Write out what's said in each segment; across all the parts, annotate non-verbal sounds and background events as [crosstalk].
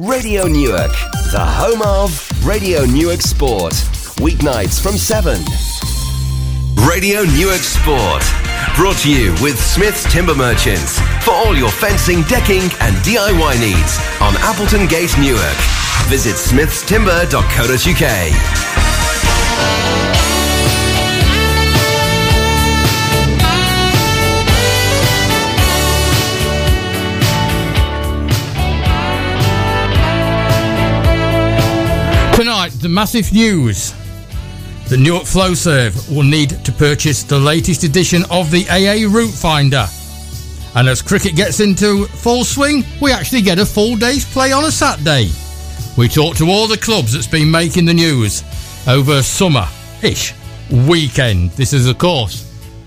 Radio Newark, the home of Radio Newark Sport. Weeknights from 7. Radio Newark Sport. Brought to you with Smith's Timber Merchants for all your fencing, decking, and DIY needs on Appleton Gate, Newark. Visit smithstimber.co.uk. the massive news. The Newark Flowserve will need to purchase the latest edition of the AA Route Finder. And as cricket gets into full swing, we actually get a full day's play on a Saturday. We talk to all the clubs that's been making the news over summer-ish weekend. This is, of course,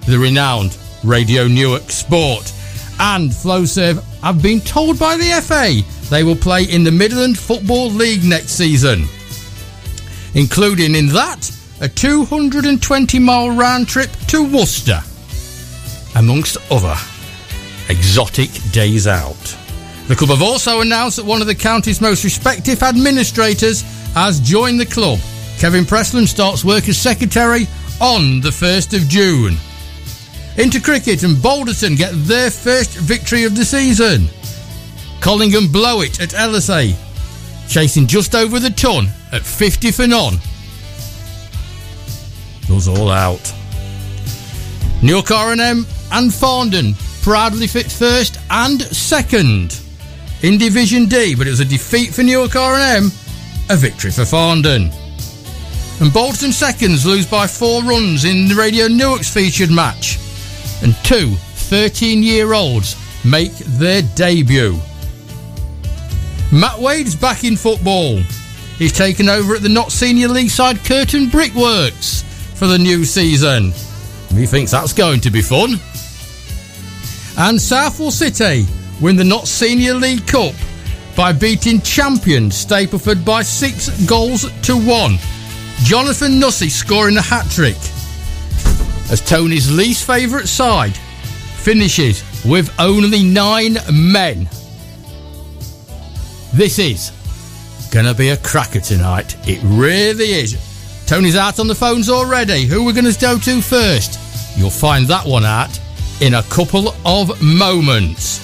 the renowned Radio Newark Sport. And Flowserve have been told by the FA they will play in the Midland Football League next season including in that a 220 mile round trip to Worcester, amongst other exotic days out. The club have also announced that one of the county's most respected administrators has joined the club. Kevin Preston starts work as secretary on the 1st of June. Into cricket and Balderton get their first victory of the season. Collingham blow it at LSA, chasing just over the ton at 50 for none. Those all out. Newark R&M and Farndon proudly fit first and second in Division D, but it was a defeat for Newark R&M, a victory for Farndon. And Balderton seconds lose by four runs in the Radio Newark's featured match. And two 13 year olds make their debut. Matt Wade's back in football. He's taken over at the Notts senior league side Kirton Brickworks for the new season. He thinks that's going to be fun. And Southwell City win the Notts senior league cup by beating champion Stapleford by six goals to one. Jonathan Nussey scoring a hat trick as Tony's least favourite side finishes with only nine men. This is Gonna be a cracker tonight. It really is. Tony's out on the phones already. Who are we're to go to first? You'll find that one out in a couple of moments.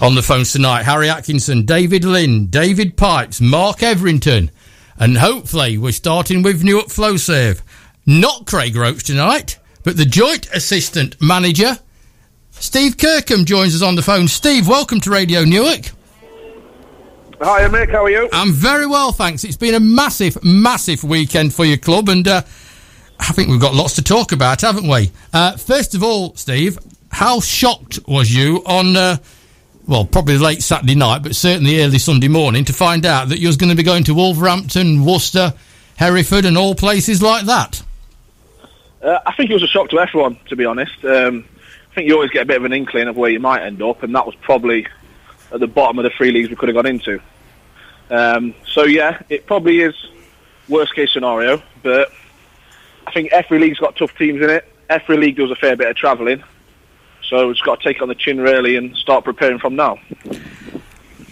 On the phones tonight, Harry Atkinson, David Lynn, David Pipes, Mark Everington, and hopefully we're starting with Newark Flowserve. Not Craig Roach tonight, but the joint assistant manager Steve Kirkham joins us on the phone. Steve, welcome to Radio Newark. Hi, Mick. How are you? I'm very well, thanks. It's been a massive, massive weekend for your club, and uh, I think we've got lots to talk about, haven't we? Uh, first of all, Steve, how shocked was you on, uh, well, probably late Saturday night, but certainly early Sunday morning to find out that you was going to be going to Wolverhampton, Worcester, Hereford, and all places like that? Uh, I think it was a shock to everyone, to be honest. Um, I think you always get a bit of an inkling of where you might end up, and that was probably at the bottom of the three leagues we could have gone into. Um, so yeah, it probably is worst case scenario, but I think every league's got tough teams in it. Every league does a fair bit of travelling, so it's got to take on the chin really and start preparing from now.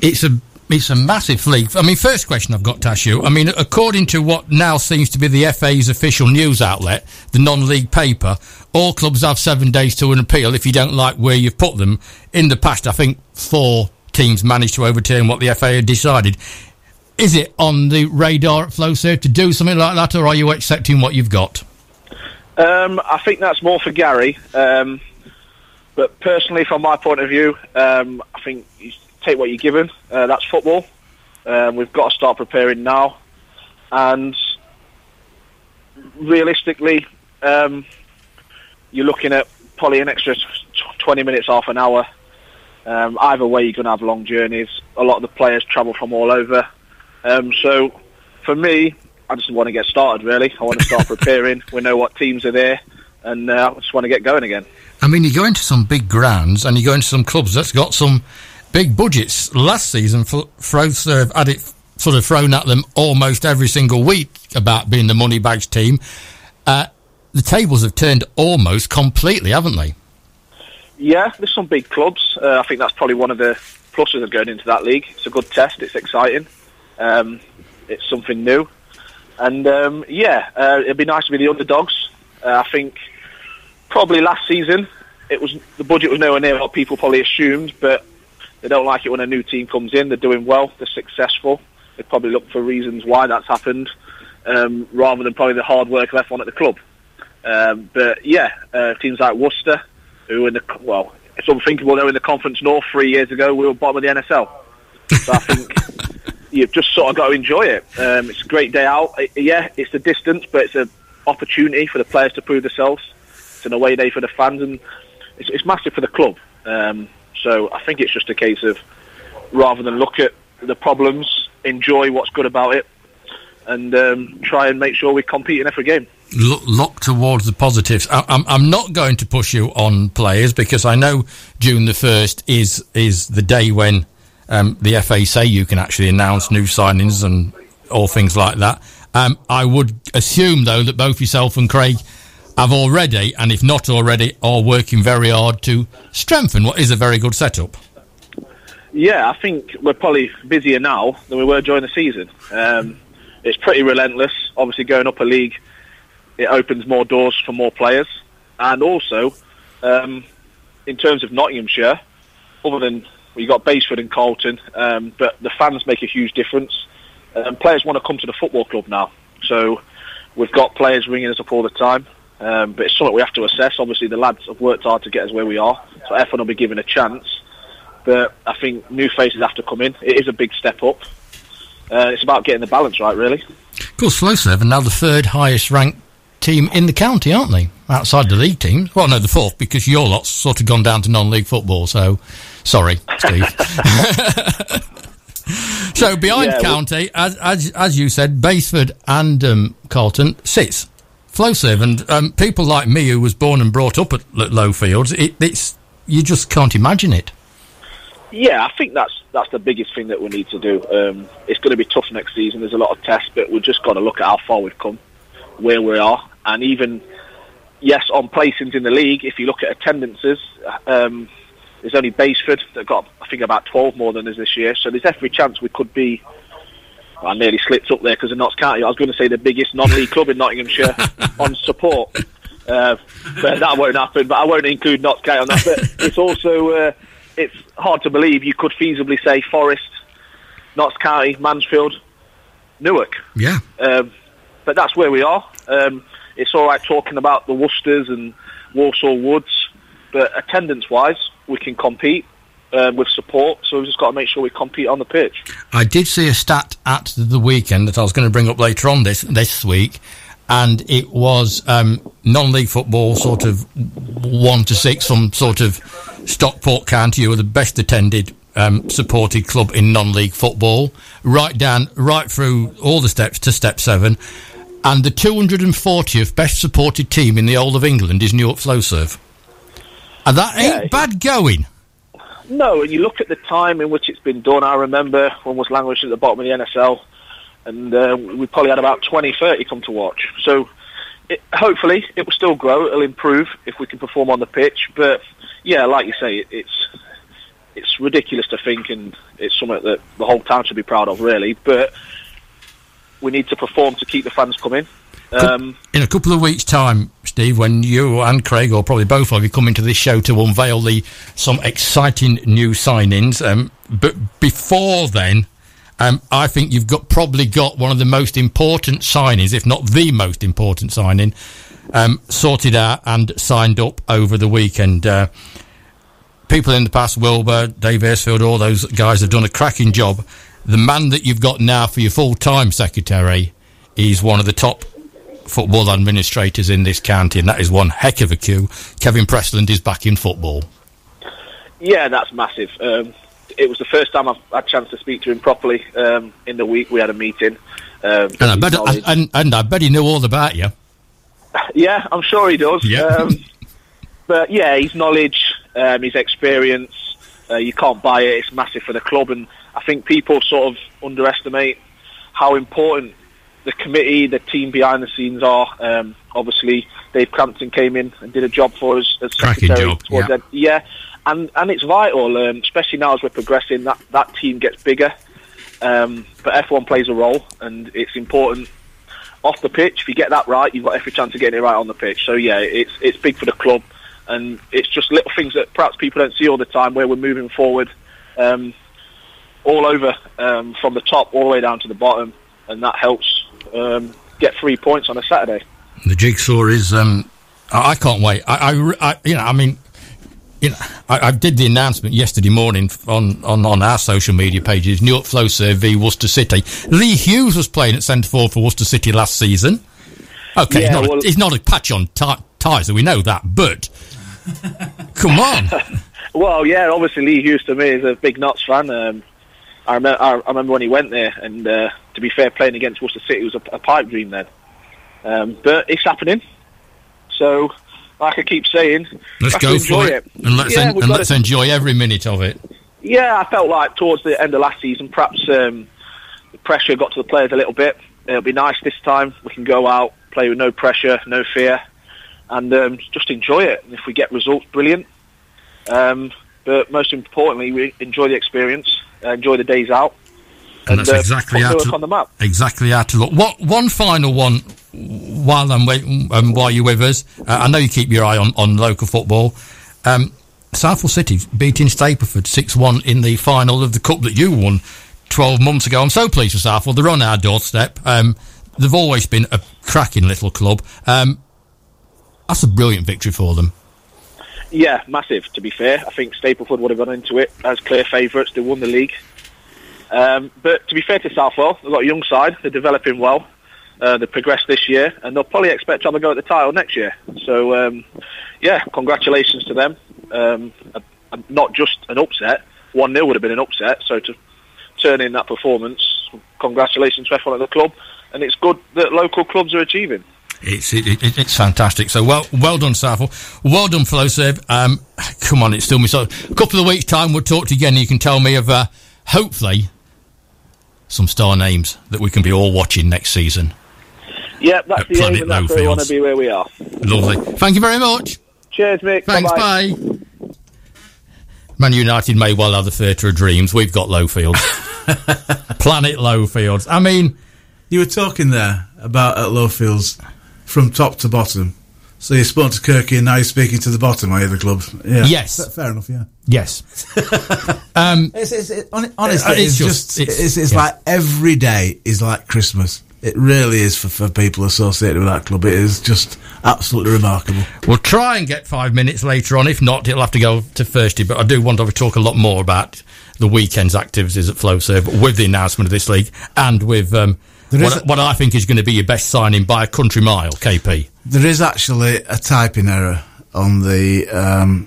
It's a it's a massive league. I mean, first question I've got to ask you. I mean, according to what now seems to be the FA's official news outlet, the non-league paper, all clubs have seven days to an appeal if you don't like where you've put them. In the past, I think four teams managed to overturn what the FA had decided. Is it on the radar at Flowserve to do something like that, or are you accepting what you've got? Um, I think that's more for Gary. Um, but personally, from my point of view, um, I think you take what you're given. Uh, that's football. Um, we've got to start preparing now. And realistically, um, you're looking at probably an extra 20 minutes, half an hour. Um, either way, you're going to have long journeys. A lot of the players travel from all over. Um, so, for me, I just want to get started. Really, I want to start [laughs] preparing. We know what teams are there, and uh, I just want to get going again. I mean, you go into some big grounds, and you go into some clubs that's got some big budgets. Last season, Flowserve had it sort of thrown at them almost every single week about being the money bags team. Uh, the tables have turned almost completely, haven't they? Yeah, there's some big clubs. Uh, I think that's probably one of the pluses of going into that league. It's a good test. It's exciting. Um, it's something new, and um, yeah, uh, it'd be nice to be the underdogs. Uh, I think probably last season it was the budget was nowhere near what people probably assumed, but they don't like it when a new team comes in. They're doing well. They're successful. They probably look for reasons why that's happened, um, rather than probably the hard work left F1 at the club. Um, but yeah, uh, teams like Worcester, who in the well, it's unthinkable they were in the Conference North three years ago. We were bottom of the NSL. So I think [laughs] you've just sort of got to enjoy it. Um, it's a great day out. It, yeah, it's a distance, but it's an opportunity for the players to prove themselves. It's an away day for the fans, and it's, it's massive for the club. Um, so I think it's just a case of rather than look at the problems, enjoy what's good about it, and um, try and make sure we compete in every game. Look, look towards the positives. I, I'm, I'm not going to push you on players because I know June the first is is the day when um, the FA say you can actually announce new signings and all things like that. Um, I would assume though that both yourself and Craig have already, and if not already, are working very hard to strengthen what is a very good setup. Yeah, I think we're probably busier now than we were during the season. Um, it's pretty relentless. Obviously, going up a league, it opens more doors for more players, and also um, in terms of Nottinghamshire, other than you got Basford and Carlton, um, but the fans make a huge difference. Um, players want to come to the football club now, so we've got players ringing us up all the time. Um, but it's something we have to assess. Obviously, the lads have worked hard to get us where we are, so F1 will be given a chance. But I think new faces have to come in. It is a big step up. Uh, it's about getting the balance right, really. Of course, Flowserve are now the third highest ranked team in the county, aren't they? Outside the league teams. Well, no, the fourth, because your lot's sort of gone down to non league football, so sorry, Steve. [laughs] [laughs] so behind yeah, county, as, as, as you said, Basford and um, Carlton sits. Flowserve and um, people like me who was born and brought up at, Lowfields, it, it's you just can't imagine it. Yeah, I think that's that's the biggest thing that we need to do. Um, it's going to be tough next season. There's a lot of tests, but we've just got to look at how far we've come, where we are, and even yes, on placings in the league. If you look at attendances, um, there's only Basford that got I think about 12 more than us this year. So there's every chance we could be. I nearly slipped up there because of Notts County. I was going to say the biggest non-league club in Nottinghamshire [laughs] on support, uh, but that won't happen. But I won't include Notts County on that. But it's also. Uh, it's hard to believe you could feasibly say Forest, Notts County, Mansfield, Newark. Yeah. Um, but that's where we are. Um, it's all right talking about the Worcesters and Walsall Woods, but attendance-wise, we can compete. Uh, with support, so we've just got to make sure we compete on the pitch. I did see a stat at the weekend that I was going to bring up later on this this week, and it was um, non-league football, sort of one to six from sort of Stockport County, who are the best attended um, supported club in non-league football, right down, right through all the steps to step seven, and the 240th best supported team in the whole of England is Newark Flowserve. And that ain't yeah, bad going. No, and you look at the time in which it's been done. I remember when was languishing at the bottom of the NSL, and uh, we probably had about 20, 30 come to watch. So it, hopefully it will still grow. It'll improve if we can perform on the pitch. But yeah, like you say, it, it's it's ridiculous to think, and it's something that the whole town should be proud of, really. But we need to perform to keep the fans coming. Um, in a couple of weeks' time, Steve, when you and Craig, or probably both of you, come into this show to unveil the some exciting new signings. Um, but before then, um, I think you've got probably got one of the most important signings, if not the most important signing, um, sorted out and signed up over the weekend. Uh, people in the past, Wilbur, Dave Airsfield, all those guys have done a cracking job. The man that you've got now for your full time secretary is one of the top football administrators in this county, and that is one heck of a cue. Kevin Prestland is back in football. Yeah, that's massive. Um, it was the first time I've had a chance to speak to him properly um, in the week. We had a meeting. Um, and, I bet, and, and I bet he knew all about you. [laughs] Yeah, I'm sure he does. Yeah. Um, but yeah, his knowledge, um, his experience, uh, you can't buy it. It's massive for the club, and I think people sort of underestimate how important the committee, the team behind the scenes are. Um, obviously, Dave Crampton came in and did a job for us as Cracking secretary. job, yeah. yeah, and and it's vital, um, especially now as we're progressing. That that team gets bigger, um, but F1 plays a role, and it's important off the pitch. If you get that right, you've got every chance of getting it right on the pitch. So yeah, it's it's big for the club, and it's just little things that perhaps people don't see all the time where we're moving forward, um, all over um, from the top all the way down to the bottom, and that helps um, get three points on a Saturday. The jigsaw is. Um, I, can't wait. I, I, I- you know, I mean, you know, I, I did the announcement yesterday morning on, on, on our social media pages. New Newark Flowserve v Worcester City. Lee Hughes was playing at centre forward for Worcester City last season. Okay, Yeah, he's, not well- a, he's not a patch on ti ties, we know that. But [laughs] come on, Well, yeah, obviously Lee Hughes to me is a big Notts fan. Um, I, remember, I remember when he went there, and uh, to be fair, playing against Worcester City was a, a pipe dream then. Um, but it's happening. So, like I keep saying, let's go enjoy for it, and let's Yeah, en- and let's to- enjoy every minute of it. Yeah, I felt like towards the end of last season, perhaps um, the pressure got to the players a little bit. It'll be nice this time. We can go out, play with no pressure, no fear, and um, just enjoy it. And if we get results, brilliant. Um, but most importantly, we enjoy the experience, uh, enjoy the days out, And that's uh, exactly how to- on the map. exactly how to look. What one final one while I'm waiting, um, while you're with us. Uh, I know you keep your eye on, on local football. Um, Southwell City beating Stapleford six one in the final of the cup that you won twelve months ago. I'm so pleased with Southwell. They're on our doorstep. Um, they've always been a cracking little club. Um, that's a brilliant victory for them. Yeah, massive. To be fair, I think Stapleford would have gone into it as clear favourites. They won the league. Um, but to be fair to Southwell, they've got a young side. They're developing well. Uh, they progressed this year, and they'll probably expect to have a go at the title next year. So, um, yeah, congratulations to them. Um, a, a, not just an upset. One 0 would have been an upset. So to turn in that performance, congratulations to everyone at the club. And it's good that local clubs are achieving. It's it, it, it's fantastic. So well well done, Southwell. Well done, Flowserve. Um, [sighs] come on, it's still me. So a couple of weeks' time, we'll talk to you again. You can tell me of uh, hopefully some star names that we can be all watching next season. Yep, that's At the aim, Planet and that's where we want to be where we are. Lovely. Thank you very much. Cheers, Mick. Thanks. Bye-bye. Bye. Man United may well have the theatre of dreams. We've got Lowfields. [laughs] Planet Lowfields. I mean, You were talking there about at Lowfields from top to bottom. So you spoke to Kirky and now you're speaking to the bottom, are you, the club? Yeah. Yes. Fair enough, yeah. yes. [laughs] um, It's, it's, it, honestly, Uh, it's it's, just- just, it's- it's, it's, yeah. like every day is like Christmas. It really is for, for people associated with that club. It is just absolutely remarkable. We'll try and get five minutes later on. If not, it'll have to go to Thursday. But I do want to talk a lot more about the weekend's activities at Flowserve with the announcement of this league and with um, There is what, a- what I think is going to be your best signing by a country mile, KP. There is actually a typing error on the um,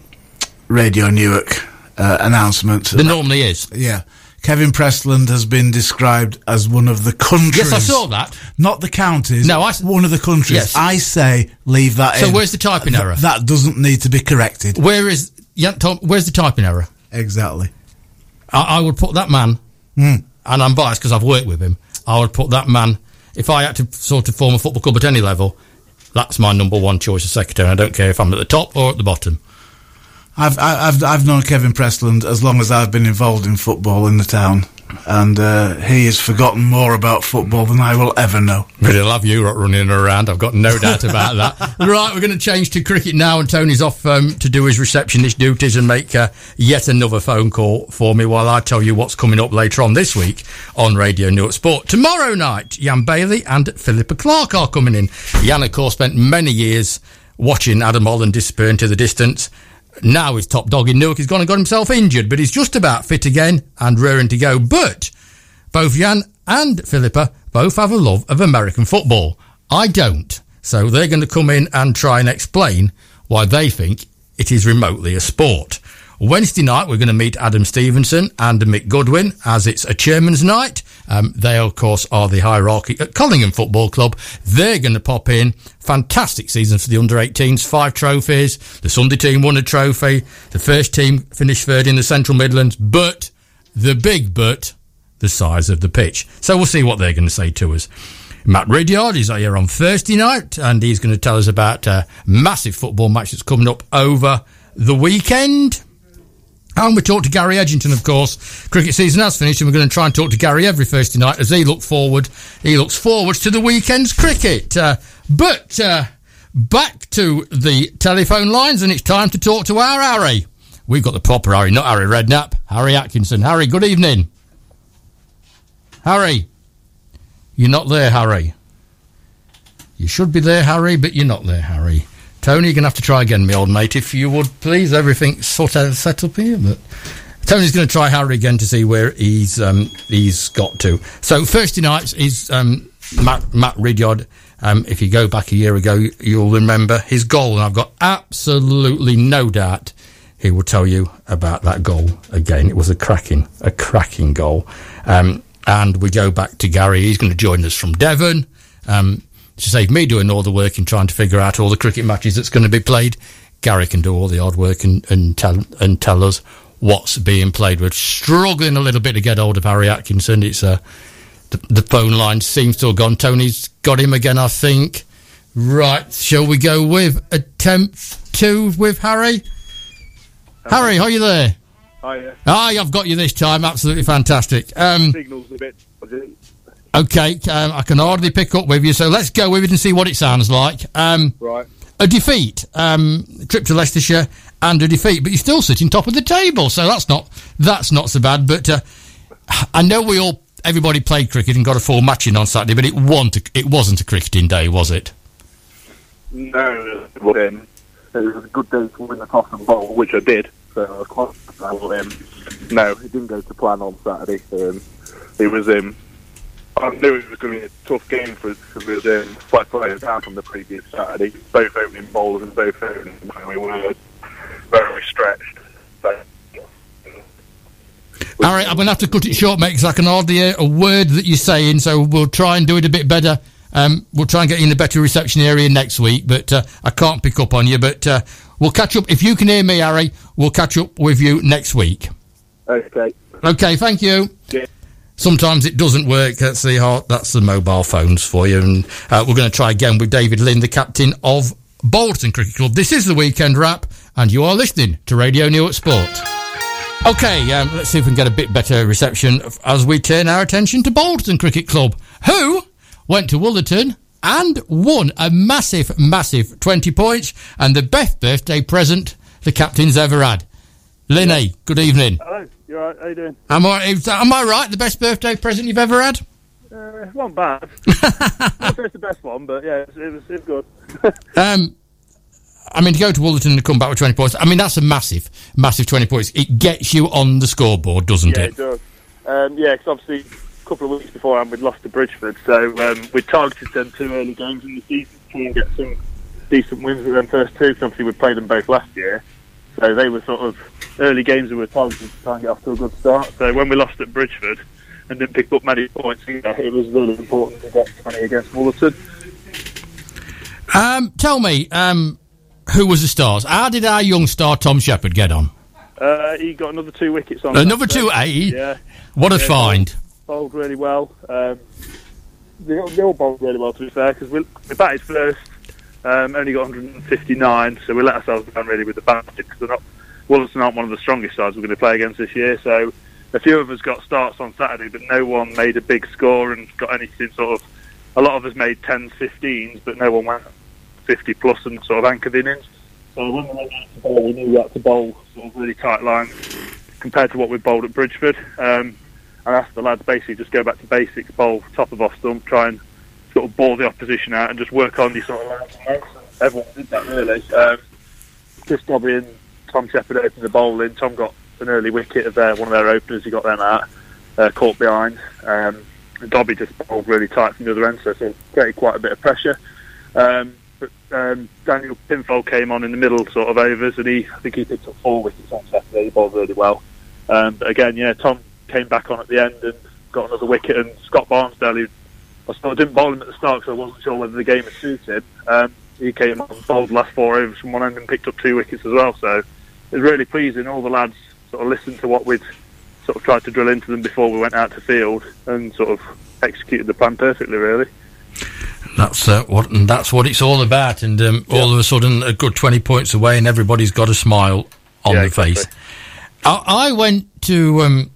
Radio Newark uh, announcement. There normally is. Yeah. Kevin Prestland has been described as one of the countries. Yes, I saw that. Not the counties. No, I one of the countries. Yes. I say leave that in. So in. where's the typing Th- error? That doesn't need to be corrected. Where is yeah, Tom, where's the typing error? Exactly. I, I would put that man, Hmm. and I'm biased because I've worked with him. I would put that man if I had to sort of form a football club at any level. That's my number one choice of secretary. I don't care if I'm at the top or at the bottom. I've I've I've known Kevin Prestland as long as I've been involved in football in the town, and uh, he has forgotten more about football than I will ever know. But he'll have you running around. I've got no doubt about that. [laughs] right, we're going to change to cricket now, and Tony's off um, to do his receptionist duties and make uh, yet another phone call for me while I tell you what's coming up later on this week on Radio Newark Sport. Tomorrow night, Jan Bailey and Philippa Clark are coming in. Jan, of course, spent many years watching Adam Holland disappear into the distance. Now he's top dog in Newark. He's gone and got himself injured, but he's just about fit again and raring to go. But both Jan and Philippa both have a love of American football. I don't. So they're going to come in and try and explain why they think it is remotely a sport. Wednesday night, we're going to meet Adam Stevenson and Mick Goodwin as it's a chairman's night. Um, they, of course, are the hierarchy at Collingham Football Club. They're going to pop in. Fantastic season for the under 18s. Five trophies. The Sunday team won a trophy. The first team finished third in the Central Midlands. But the big but the size of the pitch. So we'll see what they're going to say to us. Matt Ridyard is here on Thursday night, and he's going to tell us about a massive football match that's coming up over the weekend. And we talk to Gary Edgington, of course. Cricket season has finished, and we're going to try and talk to Gary every Thursday night as he look forward. He looks forwards to the weekend's cricket. Uh, but uh, back to the telephone lines, and it's time to talk to our Harry. We've got the proper Harry, not Harry Redknapp, Harry Atkinson. Harry, good evening. Harry, you're not there, Harry. You should be there, Harry, but you're not there, Harry. Tony, you're going to have to try again, my old mate, if you would, please. Everything's sort of set up here, but Tony's going to try Harry again to see where he's um, he's got to. So Thursday nights is um, Matt, Matt Ridyard. Um, if you go back a year ago, you'll remember his goal, and I've got absolutely no doubt he will tell you about that goal again. It was a cracking, a cracking goal. Um, and we go back to Gary. He's going to join us from Devon. Um, to save me doing all the work and trying to figure out all the cricket matches that's going to be played, Gary can do all the hard work and, and tell and tell us what's being played. We're struggling a little bit to get hold of Harry Atkinson. It's uh, the, the phone line seems to have gone. Tony's got him again, I think. Right, shall we go with attempt two with Harry? Harry, are you there? Hi, yeah. Ah, I've got you this time. Absolutely fantastic. Um, Signals a bit. Okay, um, I can hardly pick up with you, so let's go with it and see what it sounds like. Um, Right. a defeat, um, trip to Leicestershire, and a defeat, but you're still sitting top of the table, so that's not that's not so bad. But uh, I know we all everybody played cricket and got a full match in on Saturday, but it wasn't a, it wasn't a cricketing day, was it? No, but, um, it was a good day to win the toss and bowl, which I did. So I was quite him. No, it didn't go to plan on Saturday. Um, it was um, I knew it was going to be a tough game for us because it was um, five players down from the previous Saturday. Both opening bowlers and both opening when we were very stretched. So, All right, I'm going to have to cut it short, mate, because I can hardly hear a word that you're saying. So we'll try and do it a bit better. Um, we'll try and get you in a better reception area next week, but uh, I can't pick up on you. But uh, we'll catch up. If you can hear me, Harry, we'll catch up with you next week. okay. Okay, thank you. Yeah. Sometimes it doesn't work. That's the. That's the mobile phones for you. And uh, we're going to try again with David Lynn, the captain of Balderton Cricket Club. This is the weekend wrap, and you are listening to Radio Newark Sport. Okay, um, let's see if we can get a bit better reception as we turn our attention to Balderton Cricket Club, who went to Wollaton and won a massive, massive 20 points and the best birthday present the captain's ever had. Linny, good evening. Hello, you alright? How you doing? Am I, am I right? The best birthday present you've ever had? Uh, it wasn't bad. [laughs] Not sure it's the best one, but yeah, it was, it was, it was good. [laughs] Um, I mean, to go to Wollaton and come back with 20 points, I mean, that's a massive, massive 20 points. It gets you on the scoreboard, doesn't yeah, it? it does. Um, yeah, because obviously a couple of weeks beforehand we'd lost to Bridgford, so um, we targeted them two early games in the season to try and get some decent wins with them first two. 'cause obviously we played them both last year, so they were sort of early games we were targeted to try and get off to a good start. So when we lost at Bridgford and didn't pick up many points, yeah, it was really important to get 20 against Wollaton. Um, tell me, um, who was the stars? How did our young star Tom Shepherd get on? Uh, he got another two wickets on. Another two, eh? Yeah. What a Yeah, find. bowled really well. Um, they, all- they all bowled really well, to be fair, because we, we batted first, um, only got 159, so we let ourselves down really with the batting because they're not. Wollaton aren't one of the strongest sides we're going to play against this year, so a few of us got starts on Saturday, but no one made a big score and got anything sort of. A lot of us made 10s, 15s, but no one went 50 plus and sort of anchored innings. So when we went out to bowl, we knew we had to bowl sort of really tight lines compared to what we bowled at Bridgford. Um, and asked the lads basically just go back to basics, bowl top of off stump, try and sort of bore the opposition out and just work on these sort of lines Everyone did that really. Um, Chris Dobby and Tom Shepherd opened the bowling. Tom got an early wicket of their one of their openers. He got them out, uh, caught behind. Um, Dobby just bowled really tight from the other end, so it created quite a bit of pressure. Um, but um, Daniel Pinfold came on in the middle sort of overs, and he I think he picked up four wickets on Saturday. He bowled really well. Um, but again, yeah, Tom came back on at the end and got another wicket. And Scott Barnsdale, who I sort of didn't bowl him at the start because I wasn't sure whether the game had suited. Um, he came on, bowled the last four overs from one end and picked up two wickets as well. So it was really pleasing. All the lads sort of listened to what we'd sort of tried to drill into them before we went out to field and sort of executed the plan perfectly, really. That's uh, what, and that's what it's all about. And um, all of a sudden, a good twenty points away, and everybody's got a smile on Yeah, the exactly. face. I, I went to um,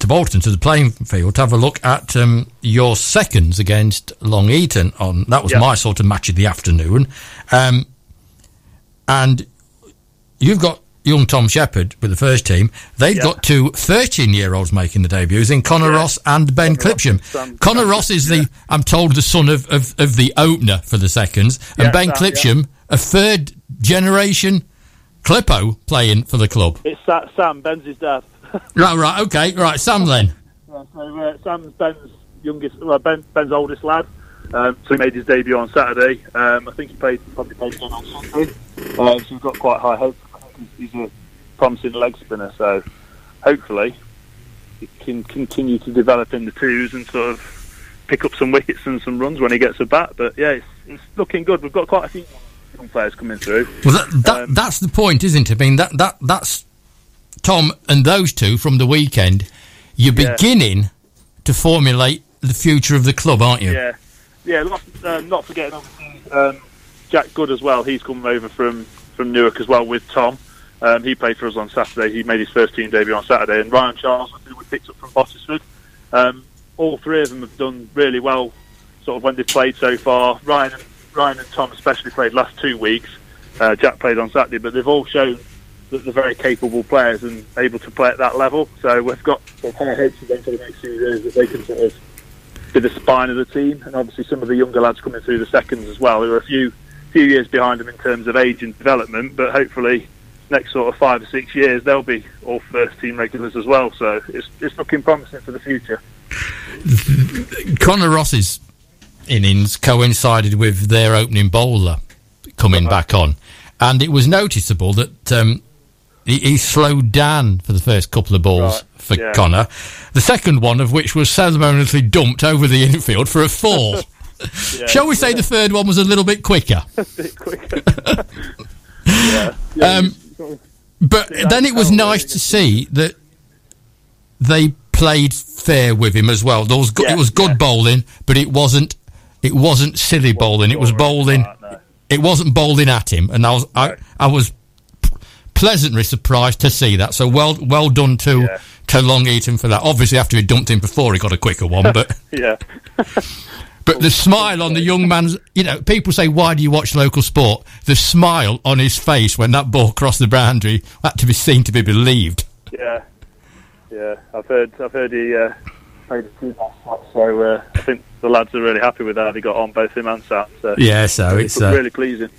to Balderton to the playing field to have a look at um, your seconds against Long Eaton. On that was Yeah. my sort of match of the afternoon, um, and you've got young Tom Shepherd with the first team. They've Yeah. got two 13 year olds making the debuts in Connor Yeah. Ross and Ben Connor Clipsham. Sam- Connor Sam Ross is the, I'm told, the son of, of, of the opener for the seconds, and Ben Sam, Clipsham, a third generation Clippo playing for the club. It's Sa- Sam, Ben's his dad. Right, right, okay, right, Sam then. Yeah, so uh, Sam's Ben's youngest, well, ben, Ben's oldest lad. Um, so he made his debut on Saturday. Um, I think he played probably played again on Sunday. Uh, so we've got quite high hopes. He's a promising leg spinner, so hopefully he can continue to develop in the twos and sort of pick up some wickets and some runs when he gets a bat. But yeah, it's, it's looking good. We've got quite a few young players coming through. Well, that, that, Um, that's the point, isn't it? I mean, that, that that's Tom and those two from the weekend. You're Yeah. beginning to formulate the future of the club, aren't you? Yeah, yeah. Not, uh, not forgetting obviously um, Jack Good as well. He's come over from from Newark as well with Tom. Um, he played for us on Saturday. He made his first team debut on Saturday, and Ryan Charles, who we picked up from Bottesford. Um, all three of them have done really well, sort of when they've played so far. Ryan, and, Ryan and Tom especially played last two weeks. Uh, Jack played on Saturday, but they've all shown that they're very capable players and able to play at that level. So we've got sort of high hopes for for the next few years that they can sort of be the spine of the team, and obviously some of the younger lads coming through the seconds as well. There are a few few years behind them in terms of age and development, but hopefully next sort of five or six years they'll be all first team regulars as well. So it's it's looking promising for the future. Connor Ross's innings coincided with their opening bowler coming Uh-huh. back on, and it was noticeable that um, he, he slowed down for the first couple of balls Right, for yeah. Connor. The second one of which was ceremoniously dumped over the infield for a four. [laughs] Yeah, Shall we say the third one was a little bit quicker? [laughs] a bit quicker? yeah, yeah, Um, it's sort of- But then it was nice to see that they played fair with him as well. There was good, Yeah, it was good yeah. bowling, but it wasn't it wasn't silly bowling. It was bowling. It wasn't bowling at him, and I was I, I was pleasantly surprised to see that. So well well done to Yeah. to Long Eaton for that. Obviously, after he dumped him before, he got a quicker one, [laughs] but. Yeah, [laughs] But the smile on the young man's, you know, people say, why do you watch local sport? The smile on his face when that ball crossed the boundary had to be seen to be believed. yeah, yeah. I've heard I've heard he uh, played a few shots, so uh, I think the lads are really happy with how he got on both him and Sam. So Yeah, so it's it's uh, really pleasing.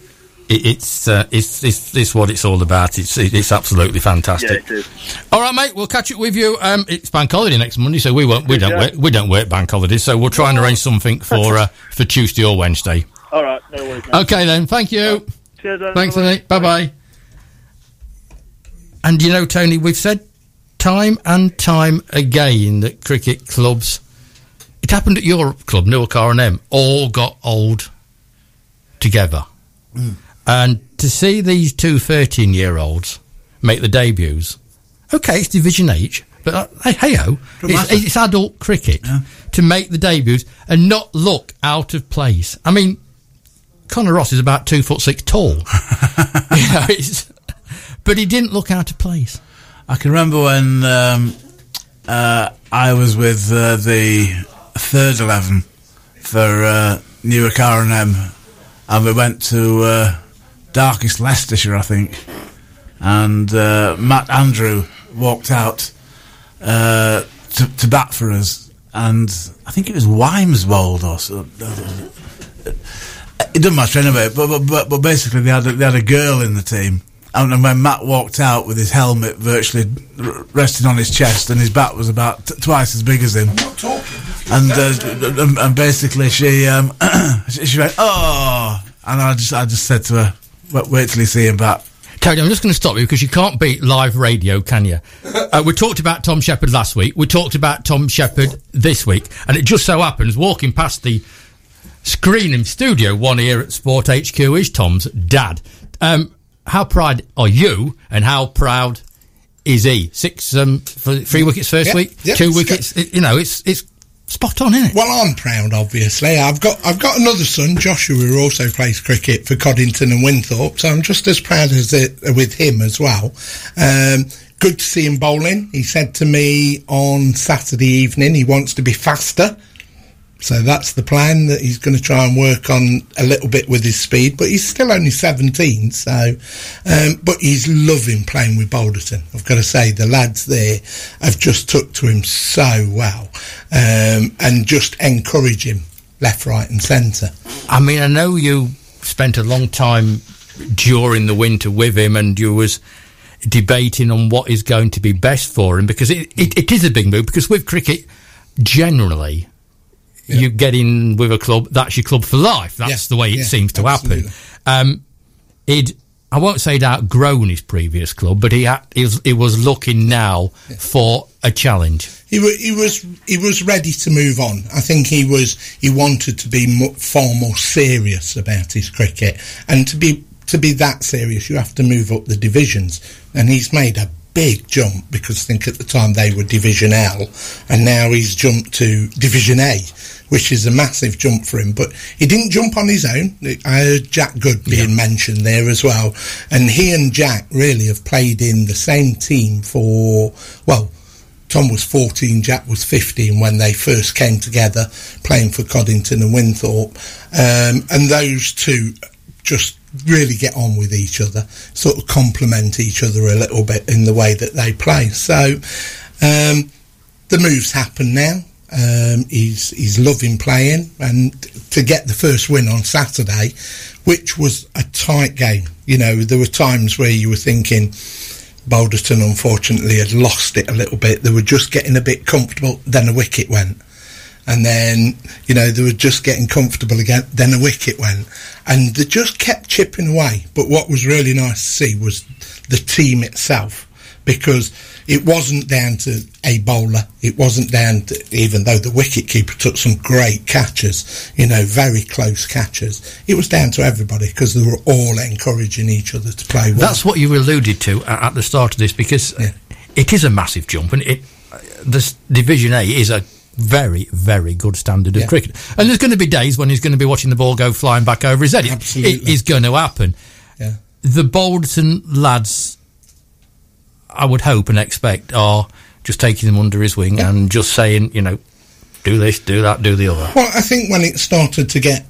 It, it's, uh, it's it's it's what it's all about. It's it's absolutely Yeah, fantastic. it is. All right, mate. We'll catch up with you. Um, it's bank holiday next Monday, so we won't we don't Yeah. work we don't work bank holidays. So we'll try and arrange something for uh, for Tuesday or Wednesday. All right, no worries. mate. Okay, then. Thank you. Cheers. then. Thanks, Andy. Bye bye. And you know, Tony, we've said time and time again that cricket clubs. It happened at your club, Newark R&M, all got old together. And to see these two 13 year olds make the debuts, okay, it's Division H, but uh, hey, hey ho, it's, it's adult cricket to make the debuts and not look out of place. I mean, Connor Ross is about two foot six tall, [laughs] [laughs] you know, but he didn't look out of place. I can remember when um, uh, I was with uh, the third eleven for uh, Newark R and M, and we went to uh, Darkest Leicestershire, I think, and uh, Matt Andrew walked out uh, to, to bat for us, and I think it was Wymeswold or so. It doesn't matter anyway, but but, but, but basically they had a, they had a girl in the team, and when Matt walked out with his helmet virtually r- resting on his chest, and his bat was about t- twice as big as him, and, uh, and and basically she um, she [coughs] she went oh, and I just I just said to her, wait, wait till you see him back. Tony, I'm just going to stop you because you can't beat live radio, can you? [laughs] Uh, we talked about Tom Shepherd last week. We talked about Tom Shepherd this week, and it just so happens walking past the screen in studio one here at Sport HQ is Tom's dad. Um, how proud are you, and how proud is he? Six, um, three wickets first Yeah, week, yeah, two wickets. It, you know, it's it's spot on, isn't it? Well, I'm proud, obviously. I've got I've got another son, Joshua, who also plays cricket for Coddington and Winthorpe, so I'm just as proud as it, with him as well. Um, good to see him bowling. He said to me on Saturday evening he wants to be faster. So that's the plan that he's going to try and work on a little bit with his speed, but he's still only 17. So, um, but he's loving playing with Balderton. I've got to say the lads there have just took to him so well, um, and just encourage him left, right, and centre. I mean, I know you spent a long time during the winter with him, and you was debating on what is going to be best for him because it, it, it is a big move. Because with cricket, generally, Yeah. you get in with a club, that's your club for life. That's Yeah, the way it yeah, seems to absolutely. happen. Um, he'd, I won't say he'd outgrown his previous club, but he, had, he, was, he was looking now for a challenge. He, he was he was ready to move on. I think he was he wanted to be far more serious about his cricket, and to be to be that serious, you have to move up the divisions. And he's made a big jump because I think at the time they were Division L, and now he's jumped to Division A, which is a massive jump for him. But he didn't jump on his own. I heard Jack Good being mentioned there as well, and he and Jack really have played in the same team for well. Tom was 14, Jack was 15 when they first came together playing for Coddington and Winthorpe. Um, and those two just really get on with each other, sort of complement each other a little bit in the way that they play. So um, the moves happen now. Um, he's he's loving playing, and to get the first win on Saturday, which was a tight game. You know, there were times where you were thinking, Balderton unfortunately had lost it a little bit. They were just getting a bit comfortable. Then a wicket went. And then, you know, they were just getting comfortable again. Then a wicket went. And they just kept chipping away. But what was really nice to see was the team itself. Because it wasn't down to a bowler. It wasn't down to, even though the wicketkeeper took some great catches, you know, very close catches. It was down to everybody because they were all encouraging each other to play well. That's what you alluded to at the start of this because uh, Yeah. it is a massive jump, and it uh, this Division A is a very, very good standard of Yeah. cricket. And there's going to be days when he's going to be watching the ball go flying back over his head. Absolutely. It is going to happen. Yeah. The Balderton lads, I would hope and expect, are just taking them under his wing and just saying, you know, do this, do that, do the other. Well, I think when it started to get,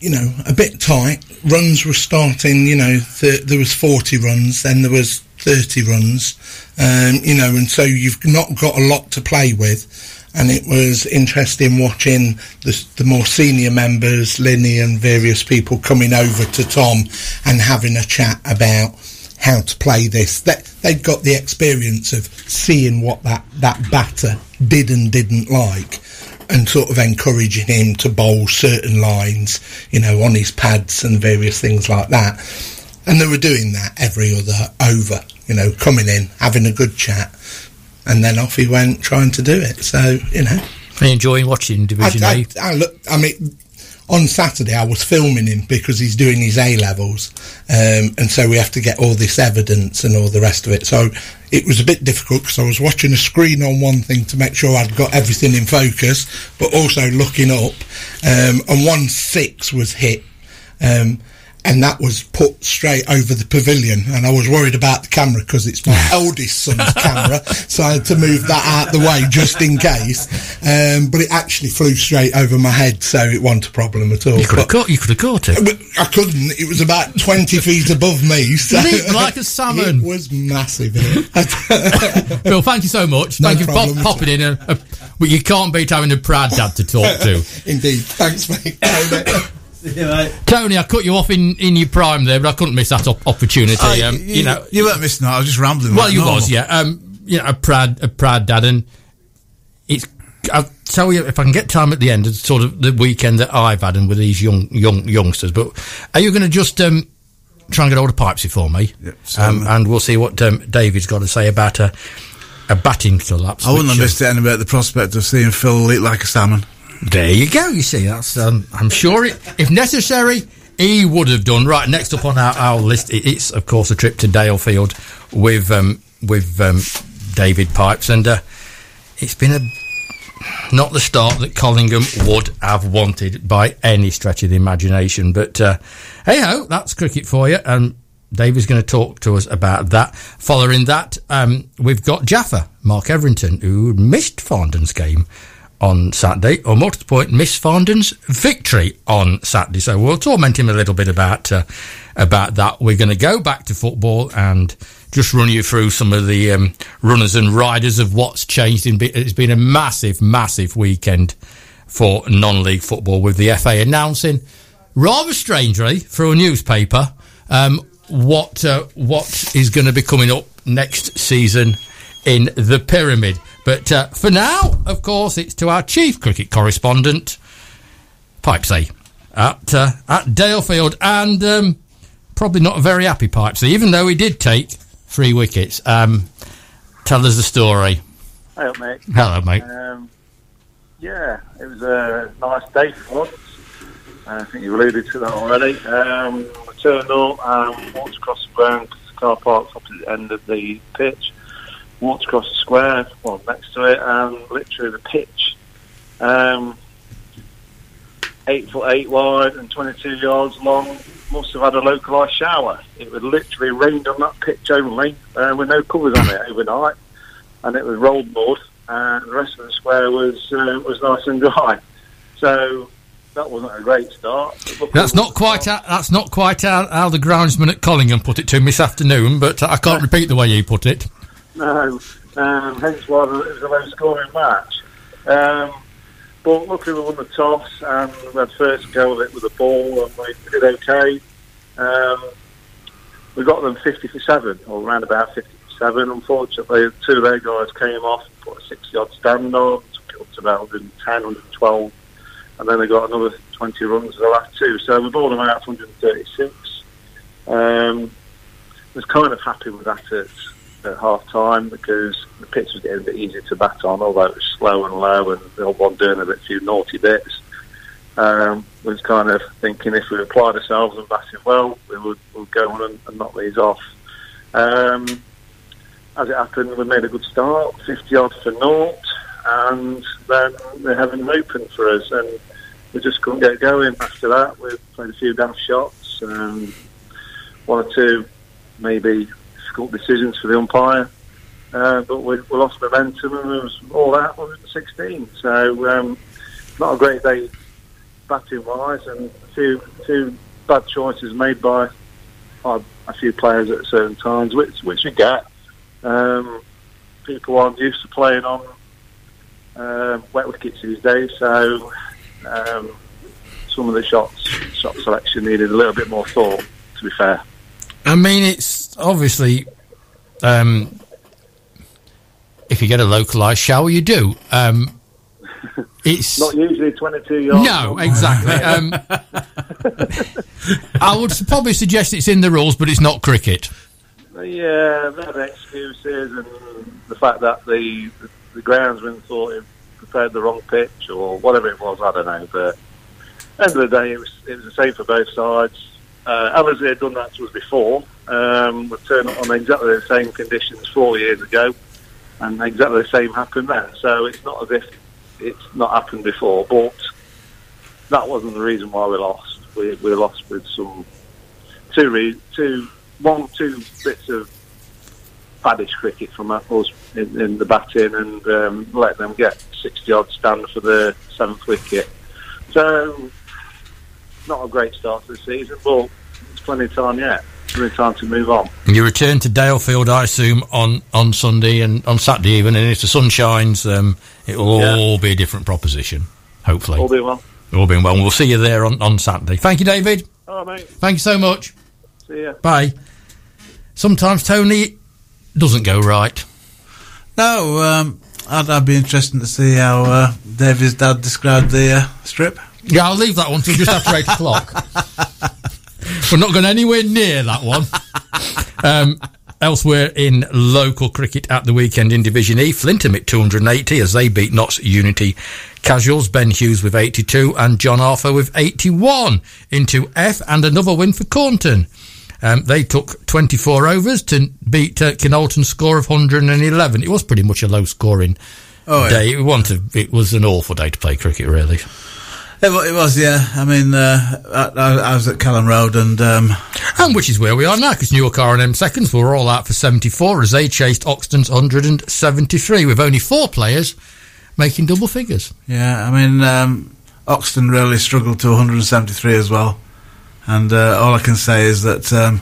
you know, a bit tight, runs were starting. You know, th- there was forty runs, then there was thirty runs. Um, you know, and so you've not got a lot to play with. And it was interesting watching the, the more senior members, Linny and various people coming over to Tom and having a chat about how to play this. That they'd got the experience of seeing what that, that batter did and didn't like and sort of encouraging him to bowl certain lines, you know, on his pads and various things like that. And they were doing that every other over, you know, coming in, having a good chat, and then off he went trying to do it. So, you know, Are you enjoying watching Division I, A? I, I look. I mean, on Saturday I was filming him because he's doing his A levels, um, and so we have to get all this evidence and all the rest of it. So it was a bit difficult because I was watching a screen on one thing to make sure I'd got everything in focus, but also looking up. Um, and one six was hit. Um, and that was put straight over the pavilion, and I was worried about the camera because it's my [laughs] eldest son's camera, so I had to move that out the way just in case. Um, but it actually flew straight over my head, so it wasn't a problem at all. You could have caught. You could have caught it. I couldn't. It was about twenty feet above me. So Leap like a [laughs] salmon. It was massive. [laughs] Bill, thank you so much. No thank you for problem pop, at popping in. A, a, well, you can't beat having a proud dad to talk to. Indeed. Thanks, mate. [coughs] Tony, I cut you off in, in your prime there, but I couldn't miss that op- opportunity. Oh, um, you, know, you weren't missing out. I was just rambling. well, you normal. was, yeah. Um, you know, a proud, a proud dad, and it's. I'll tell you if I can get time at the end. It's sort of the weekend that I've had, and with these young young youngsters. But are you going to just um, try and get all the pipesy for me? Yep, um, and we'll see what um, David's got to say about a a batting collapse. I wouldn't have uh, missed it anyway at the prospect of seeing Phil eat like a salmon. There you go. You see, that's. Um, I'm sure, it, if necessary, he would have done. Right next up on our, our list, it's of course a trip to Dalefield with um, with um, David Pipes, and uh, it's been a not the start that Collingham would have wanted by any stretch of the imagination. But uh, hey ho, that's cricket for you. And Dave is going to talk to us about that. Following that, um, we've got Jaffa, Mark Everington, who missed Farndon's game on Saturday, or more to the point, Miss Farndon's victory on Saturday. So we'll torment him a little bit about uh, about that. We're going to go back to football and just run you through some of the um, runners and riders of what's changed. In, it's been a massive, massive weekend for non-league football with the FA announcing, rather strangely, through a newspaper, um, what uh, what is going to be coming up next season in the pyramid. But uh, for now, of course, it's to our chief cricket correspondent, Pipesy, at uh, at Dalefield, and um, probably not a very happy Pipesy, even though he did take three wickets. Um, tell us the story. Up, mate. Hello, mate. Um, yeah, it was a nice day for once. I think you alluded to that already. Um, I turned up and walked across the ground because the car park's opposite the end of the pitch walked across the square, well, next to it, and literally the pitch, um, eight foot eight wide and 22 yards long, must have had a localised shower. It would literally rained on that pitch only, uh, with no covers on it overnight, and it was rolled mud, and the rest of the square was uh, was nice and dry. So that wasn't a great start. That's not quite how, that's not quite how, how the groundsman at Collingham put it to me this afternoon, but I can't repeat the way he put it. No, um, hence why it was a low scoring match. Um, but luckily we won the toss and we had first go of it with the ball and we did okay. Um, we got them 50 for 7, or around about 50 for 7. Unfortunately, two of their guys came off, and put a 60 odd stand on, took it up to about 110, 112, and then they got another 20 runs the last two. So we balled them out for 136. Um, was kind of happy with that at at half time because the pitch was getting a bit easier to bat on, although it was slow and low and the old one doing a bit few naughty bits. Um, was kind of thinking if we applied ourselves and batted well, we would, would go on and, and knock these off. Um, as it happened, we made a good start, 50 yards for naught, and then they're having them open for us, and we just couldn't get going after that. We played a few daft shots, um, one or two maybe difficult decisions for the umpire. Uh, but we, we, lost momentum and it was all out on 16. So um, not a great day batting wise, and a few few bad choices made by uh, a few players at certain times, which which we get. Um, people aren't used to playing on uh, wet wickets these days, so um, some of the shots shot selection needed a little bit more thought. To be fair. I mean, it's obviously um, if you get a localised shower, you do. Um, [laughs] it's not usually twenty-two yards. No, exactly. Um, I would probably suggest it's in the rules, but it's not cricket. Yeah, had excuses, and the fact that the the groundsman thought it prepared the wrong pitch or whatever it was. I don't know, but end of the day, it was it was the same for both sides. Uh, LSE had done that to us before. Um, we turned up on exactly the same conditions four years ago, and exactly the same happened then. So it's not as if it's not happened before, but that wasn't the reason why we lost. We, we lost with some two, re- two, one, two bits of baddish cricket from us in, in the batting and um, let them get 60 odd stand for the seventh wicket. So not a great start to the season, but there's plenty of time yet. Plenty of time to move on. You return to Dalefield, I assume, on, on Sunday and on Saturday even, and if the sun shines, um, it will yeah. all be a different proposition, hopefully. All being well. All being well. We'll see you there on, on Saturday. Thank you, David. All right, mate. Thank you so much. See you. Bye. Sometimes, Tony, doesn't go right. No, um, I'd, I'd, be interested to see how uh, David's dad described the uh, strip. Yeah, I'll leave that one till just after eight o'clock. [laughs] We're not going anywhere near that one. Um, elsewhere in local cricket at the weekend in Division E, Flintham at 280 as they beat Notts Unity Casuals. Ben Hughes with 82 and John Arthur with 81 into F and another win for Caunton. Um, they took 24 overs to beat uh, Kinoulton's score of 111. It was pretty much a low scoring Oh, yeah. day. It, wanted, it was an awful day to play cricket, really. It, it was, yeah. I mean, uh, I, I was at Kelham Road and um, And which is where we are now, because Newark R&M seconds were all out for 74 as they chased Oxton's 173, with only four players making double figures. Yeah, I mean, um, Oxton really struggled to 173 as well. And uh, all I can say is that um,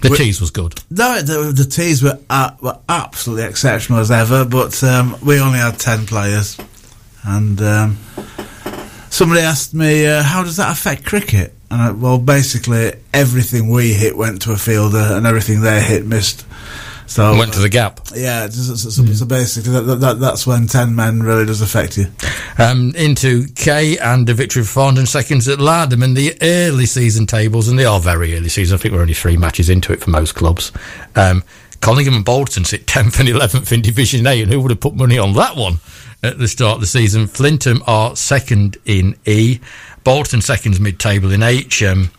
The We- tease was good. no, the, the teas were uh, were absolutely exceptional as ever, but um, we only had 10 players. And um, somebody asked me, uh, how does that affect cricket? And I, well, basically, everything we hit went to a fielder, and everything they hit missed. So Went to the gap. yeah, so, so, so, so basically, that, that, that, that's when 10 men really does affect you. Um, into K and a victory for Farndon seconds at Lowdham in the early season tables, and they are very early season. I think we're only three matches into it for most clubs. Um, Collingham and Bolton sit 10th and 11th in Division A, and who would have put money on that one at the start of the season? Flintham are second in E, Bolton second mid table in H, um,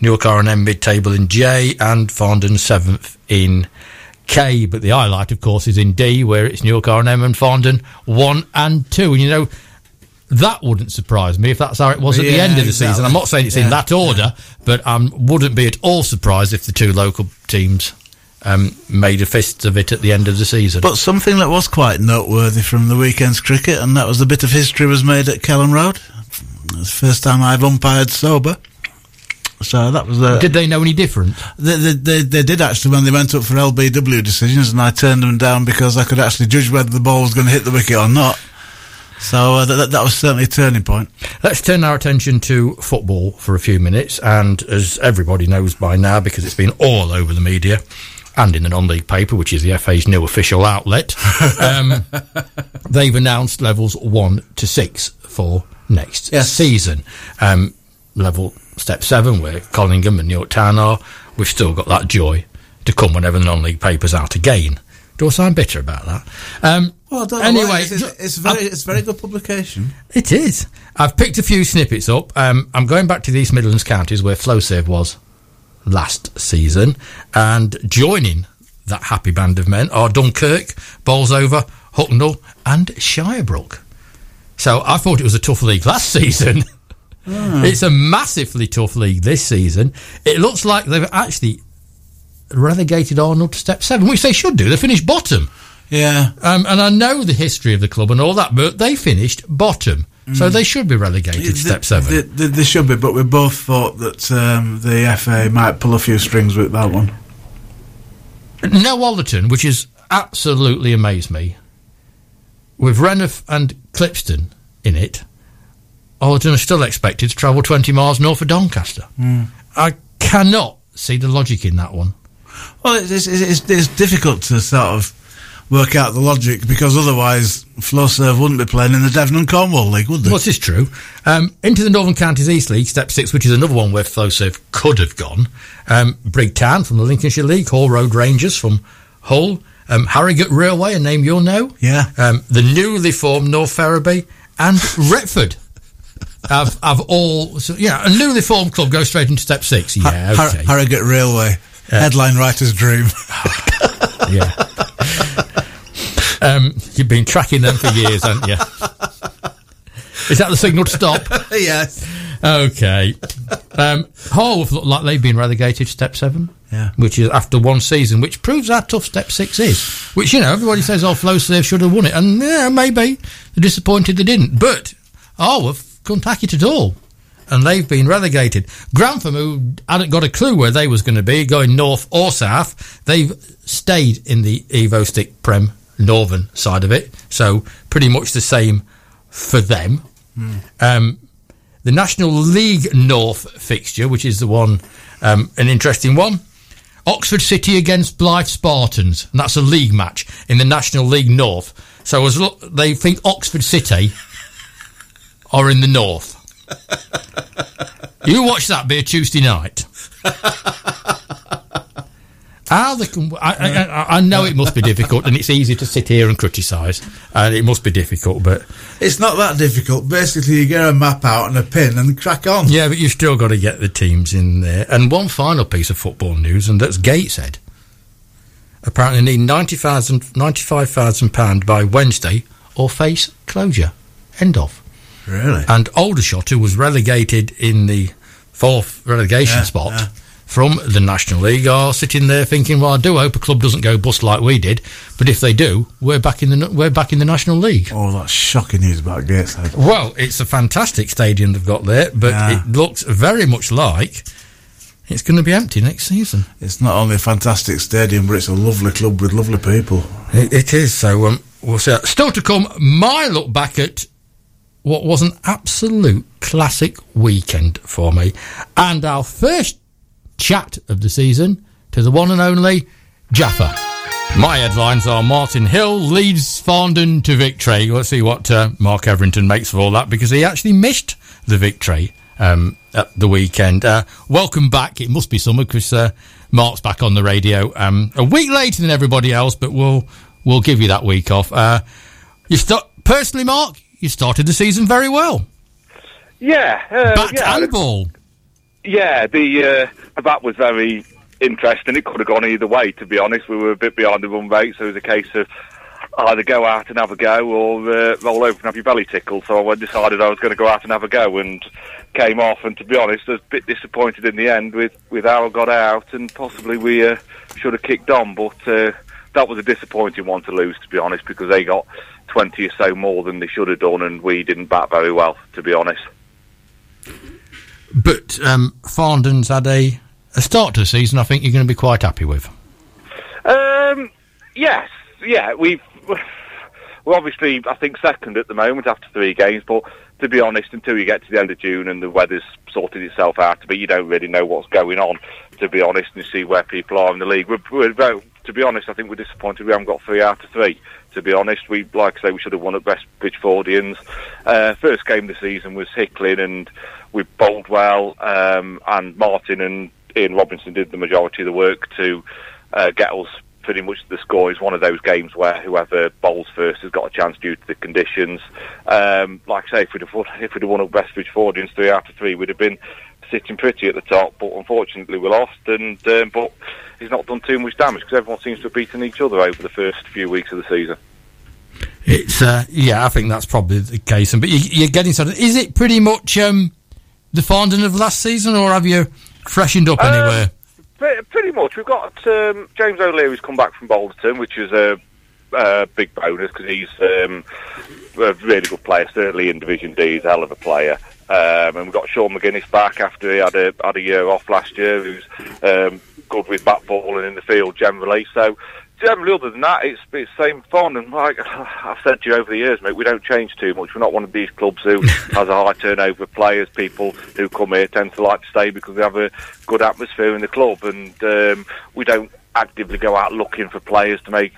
Newark R&M mid table in J, and Farndon seventh in K. But the highlight, of course, is in D, where it's Newark R&M and Farndon one and two. And you know, that wouldn't surprise me if that's how it was at the end of the exactly. season. I'm not saying it's in that order, but I um, wouldn't be at all surprised if the two local teams um, made a fist of it at the end of the season. But something that was quite noteworthy from the weekend's cricket, and that was the bit of history was made at Kelham Road. It was the first time I've umpired sober. So that was a. Did they know any different? They, they, they, they did actually when they went up for LBW decisions, and I turned them down because I could actually judge whether the ball was going to hit the wicket or not. So uh, that, that was certainly a turning point. Let's turn our attention to football for a few minutes. And as everybody knows by now, because it's been all over the media and in the non league paper, which is the FA's new official outlet, [laughs] um, they've announced levels one to six for next Yes. season. Um, level step seven, where Collingham and York Town are, we've still got that joy to come whenever the non league paper's out again. Do I sound bitter about that? Um, Well, I don't know anyway, why. it's, ju- it's, it's very it's very good publication. it is. I've picked a few snippets up. Um, I'm going back to the East Midlands counties where Flowserve was last season, and joining that happy band of men are Dunkirk, Bolsover, Hucknall, and Shirebrook. So I thought it was a tough league last [laughs] season. It's a massively tough league this season. It looks like they've actually relegated Arnold to step seven, which they should do. They finished bottom. Yeah, Um, and I know the history of the club and all that, but they finished bottom. So they should be relegated to step They- seven. They, should be, but we both thought that um, the FA might pull a few strings with that one. Now, Wollaton, which has absolutely amazed me, with Renniff and Clipston in it, Alderton are still expected to travel 20 miles north of Doncaster. I cannot see the logic in that one. Well, it's, it's, it's, it's difficult to sort of work out the logic because otherwise Flowserve wouldn't be playing in the Devon and Cornwall League, would they? Well, this is true. Um, into the Northern Counties East League, Step 6, which is another one where Flowserve could have gone. Um, Brigg Town from the Lincolnshire League, Hall Road Rangers from Hull, um, Harrogate Railway, a name you'll know. Yeah. Um, the newly formed North Ferriby and [laughs] Retford. Have, have all, so, yeah, a newly formed club goes straight into Step 6. Yeah, Har- okay. Harrogate Railway. Headline writer's dream. [laughs] yeah. Um, you've been tracking them for years, haven't you? Is that the signal to stop? [laughs] yes. Okay. Um, look like they've been relegated to Step 7. Yeah. Which is after one season, which proves how tough Step 6 is. Which, you know, everybody says, oh, Flowserve should have won it. And, yeah, maybe. They're disappointed they didn't. But Harworth couldn't hack it at all. And they've been relegated. Grantham, who hadn't got a clue where they was going to be, going north or south, they've stayed in the Evo-Stik Prem northern side of it. So pretty much the same for them. Um, the National League North fixture, which is the one, um, an interesting one. Oxford City against Blyth Spartans, and that's a league match in the National League North. So as lo- they think Oxford City [laughs] are in the north. [laughs] you watch that be a Tuesday night. [laughs] How they can? I, I, I- I know it must be difficult, and it's easy to sit here and criticise, and it must be difficult, but It's not that difficult. Basically, you get a map out and a pin and crack on. Yeah, but you've still got to get the teams in there. And one final piece of football news, and that's Gateshead. Apparently need 90,000 £95,000 by Wednesday or face closure. End of. Really? And Aldershot, who was relegated in the fourth relegation Yeah, spot yeah. From the National League, are sitting there thinking, "Well, I do hope a club doesn't go bust like we did, but if they do, we're back in the we're back in the National League." Oh, that's shocking news about Gateshead. Well, it's a fantastic stadium they've got there, but Yeah. it looks very much like it's going to be empty next season. It's not only a fantastic stadium, but it's a lovely club with lovely people. It, it is. So um, we'll see. Still to come, my look back at what was an absolute classic weekend for me, and our first chat of the season to the one and only Jaffa. My headlines are Martin Hill leads Farndon to victory. Let's see what uh, Mark Everington makes of all that because he actually missed the victory um, at the weekend. Uh, welcome back. It must be summer because uh, Mark's back on the radio um, a week later than everybody else, but we'll we'll give you that week off. Uh, you start personally, Mark. You started the season very well. Yeah, uh, Bat yeah, and ball. Yeah. The uh, the bat was very interesting. It could have gone either way. To be honest, we were a bit behind the run rate, so it was a case of either go out and have a go or uh, roll over and have your belly tickled. So I decided I was going to go out and have a go and came off. And to be honest, I was a bit disappointed in the end with with how I got out, and possibly we uh, should have kicked on, but. Uh, that was a disappointing one to lose, to be honest, because they got 20 or so more than they should have done, and we didn't bat very well, to be honest. But um, Farndon's had a, a start to the season. I think you're going to be quite happy with. Um, yes, yeah, we've we're obviously I think second at the moment after three games, but to be honest, until you get to the end of June and the weather's sorted itself out, but you don't really know what's going on. To be honest, and see where people are in the league. We're, we're to be honest, I think we're disappointed we haven't got three out of three. To be honest, we like I say we should have won at West Bridgfordians. Uh, first game of the season was Hickling, and we bowled well, um, and Martin and Ian Robinson did the majority of the work to uh, get us pretty much the score is one of those games where whoever bowls first has got a chance due to the conditions. Um, like I say, if we'd have won, if we'd have won at West Bridgfordians three after three, we'd have been sitting pretty at the top. But unfortunately, we lost. And um, but he's not done too much damage because everyone seems to have beaten each other over the first few weeks of the season. It's uh, yeah, I think that's probably the case. And but you, you're getting sort of. Is it pretty much um, the Farndon of last season, or have you freshened up Um, anywhere? Pre- Pretty much. We've got um, James O'Leary's come back from Balderton, which is a, a big bonus because he's um, a really good player, certainly in Division D. He's a hell of a player. Um, and we've got Sean McGuinness back after he had a, had a year off last year, who's um, good with bat ball and in the field generally. So, generally, other than that, it's, it's same fun. And like [sighs] I've said to you over the years, mate, we don't change too much. We're not one of these clubs who [laughs] has a high turnover of players. People who come here tend to like to stay because we have a good atmosphere in the club, and um, we don't actively go out looking for players to make.